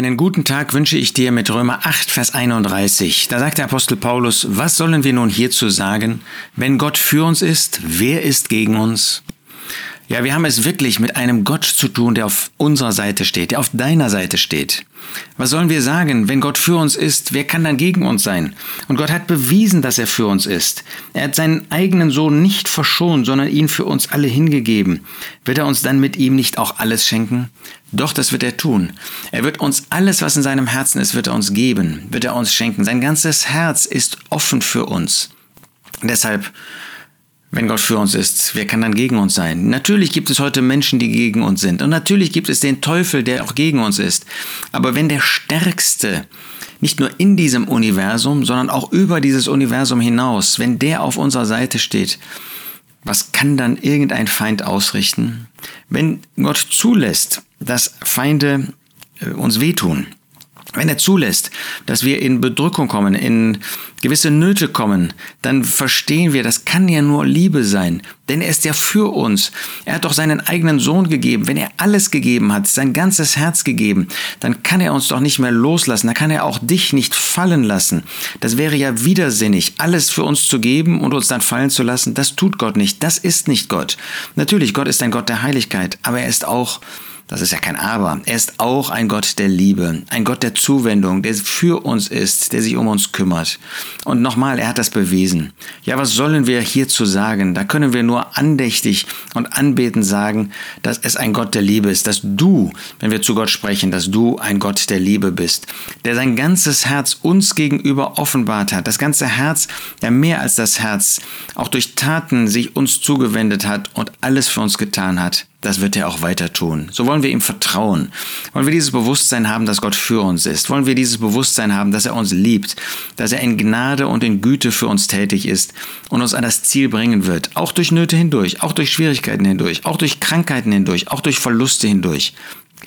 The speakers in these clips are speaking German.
Einen guten Tag wünsche ich dir mit Römer 8, Vers 31. Da sagt der Apostel Paulus, was sollen wir nun hierzu sagen? Wenn Gott für uns ist, wer ist gegen uns? Ja, wir haben es wirklich mit einem Gott zu tun, der auf unserer Seite steht, der auf deiner Seite steht. Was sollen wir sagen, wenn Gott für uns ist, wer kann dann gegen uns sein? Und Gott hat bewiesen, dass er für uns ist. Er hat seinen eigenen Sohn nicht verschont, sondern ihn für uns alle hingegeben. Wird er uns dann mit ihm nicht auch alles schenken? Doch, das wird er tun. Er wird uns alles, was in seinem Herzen ist, wird er uns geben, wird er uns schenken. Sein ganzes Herz ist offen für uns. Deshalb wenn Gott für uns ist, wer kann dann gegen uns sein? Natürlich gibt es heute Menschen, die gegen uns sind. Und natürlich gibt es den Teufel, der auch gegen uns ist. Aber wenn der Stärkste, nicht nur in diesem Universum, sondern auch über dieses Universum hinaus, wenn der auf unserer Seite steht, was kann dann irgendein Feind ausrichten? Wenn Gott zulässt, dass Feinde äh, uns wehtun, wenn er zulässt, dass wir in Bedrückung kommen, in gewisse Nöte kommen, dann verstehen wir, das kann ja nur Liebe sein. Denn er ist ja für uns. Er hat doch seinen eigenen Sohn gegeben. Wenn er alles gegeben hat, sein ganzes Herz gegeben, dann kann er uns doch nicht mehr loslassen. Da kann er auch dich nicht fallen lassen. Das wäre ja widersinnig, alles für uns zu geben und uns dann fallen zu lassen. Das tut Gott nicht. Das ist nicht Gott. Natürlich, Gott ist ein Gott der Heiligkeit, aber er ist auch das ist ja kein Aber. Er ist auch ein Gott der Liebe, ein Gott der Zuwendung, der für uns ist, der sich um uns kümmert. Und nochmal, er hat das bewiesen. Ja, was sollen wir hierzu sagen? Da können wir nur andächtig und anbeten sagen, dass es ein Gott der Liebe ist, dass du, wenn wir zu Gott sprechen, dass du ein Gott der Liebe bist, der sein ganzes Herz uns gegenüber offenbart hat. Das ganze Herz, der mehr als das Herz, auch durch Taten sich uns zugewendet hat und alles für uns getan hat das wird er auch weiter tun. So wollen wir ihm vertrauen. Wollen wir dieses Bewusstsein haben, dass Gott für uns ist. Wollen wir dieses Bewusstsein haben, dass er uns liebt, dass er in Gnade und in Güte für uns tätig ist und uns an das Ziel bringen wird. Auch durch Nöte hindurch, auch durch Schwierigkeiten hindurch, auch durch Krankheiten hindurch, auch durch Verluste hindurch.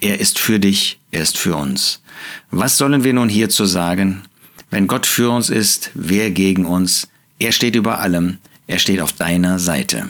Er ist für dich, er ist für uns. Was sollen wir nun hierzu sagen? Wenn Gott für uns ist, wer gegen uns? Er steht über allem, er steht auf deiner Seite.